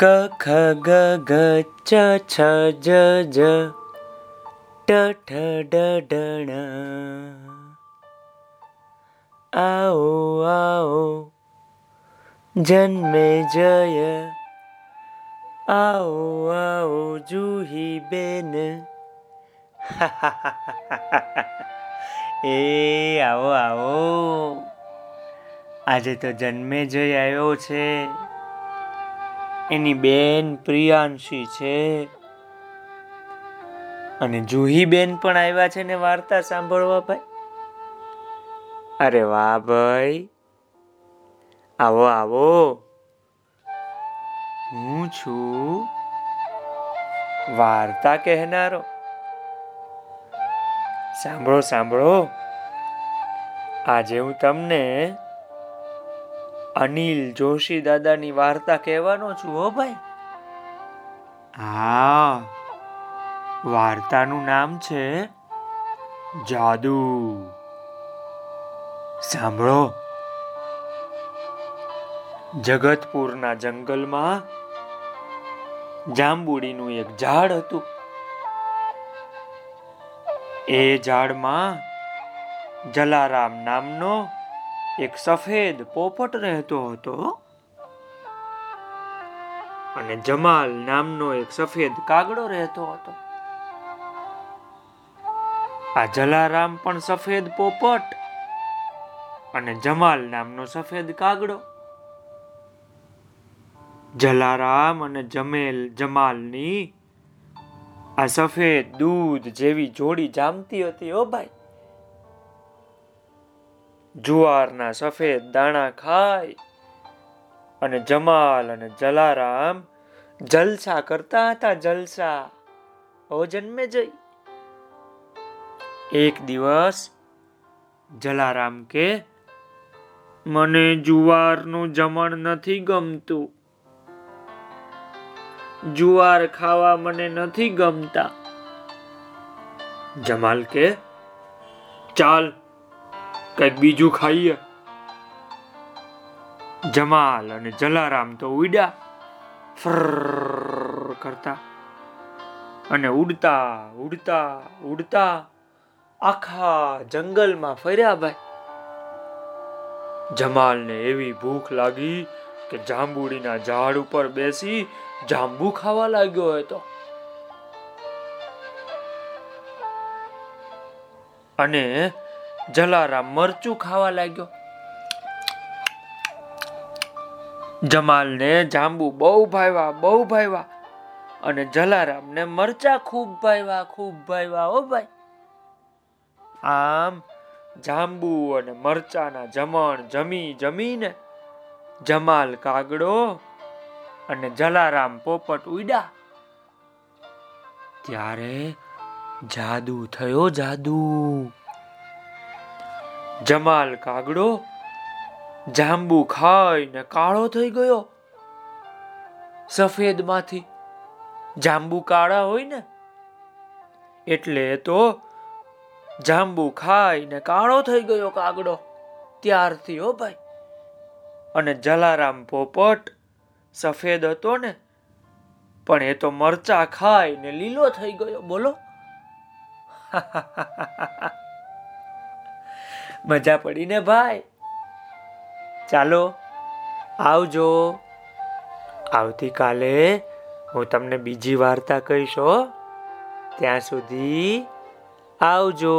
ક ખ ગ ઘ ચ છ જ જ ટ ઠ ડ ઢણ આવો આવો જન્મે જય આવો આવો જુહી બેન એ આવો આવો આજે તો જન્મે જય આવ્યો છે. એની બેન પ્રિયાંશી છે. અને જુહી બેન પણ આવ્યા છે ને વાર્તા સાંભળવા ભાઈ? અરે વાહ ભાઈ. આવો આવો. હું છું વાર્તા કહેનારો. સાંભળો સાંભળો. આજે હું તમને અનિલ જોશી દાદાની વાર્તા કહેવાનો છું, હો ભાઈ. હા, વાર્તાનું નામ છે જાદુ. સાંભળો. જગતપુરના જંગલમાં જાંબુડીનું એક ઝાડ હતું. એ ઝાડમાં જલારામ નામનો એક સફેદ પોપટ રહેતો હતો અને જમાલ નામનો એક સફેદ કાગડો રહેતો હતો. આ જલારામ પણ સફેદ પોપટ અને જમાલ નામનો સફેદ કાગડો. જલારામ અને જમેલ જમાલની આ સફેદ દૂધ જેવી જોડી જામતી હતી, ઓ ભાઈ. જુવારના સફેદ દાણા ખાય અને જમાલ અને જલારામ જલસા કરતા હતા, જલસા. ઓ જન્મે જઈ. એક દિવસ જલારામ કે, મને જુવારનું જમણ નથી ગમતું. જુવાર ખાવા મને નથી ગમતા. જમાલ કે, ચાલ કંઈક બીજું ખાઈએ. જમાલ અને જલારામ તો ઉડ્યા. ફર કરતા. અને ઉડતા ઉડતા ઉડતા આખા જંગલમાં ફર્યા ભાઈ. જમાલને એવી ભૂખ લાગી કે જાંબુડીના ઝાડ ઉપર બેસી જાંબુ ખાવા લાગ્યો હતો. અને જલારામ, મરચું ખાવા લાગ્યો. જમાલને જાંબુ બહુ ભાવ્યા બહુ ભાવ્યા. અને જલારામને મરચા ખૂબ ભાવ્યા ખૂબ ભાવ્યા ઓ ભાઈ. આમ જાંબુ અને મરચાના જમણ જમી જમીને જમાલ કાગડો અને જલારામ પોપટ ઉડ્યા. ત્યારે જાદુ થયો જાદુ. જમાલ કાગડો, જાંબુ ખાઈને કાળો થઈ ગયો. સફેદમાંથી જાંબુ કાળા હોય ને, એટલે તો જાંબુ ખાઈને કાળો થઈ ગયો કાગડો. ત્યારથી હો ભાઈ. અને જલારામ પોપટ સફેદ હતો ને, પણ એ તો મરચા ખાઈને લીલો થઈ ગયો. બોલો. મજા પડી ને ભાઈ? ચાલો, આવજો. આવતીકાલે હું તમને બીજી વાર્તા કહીશ ત્યાં સુધી આવજો.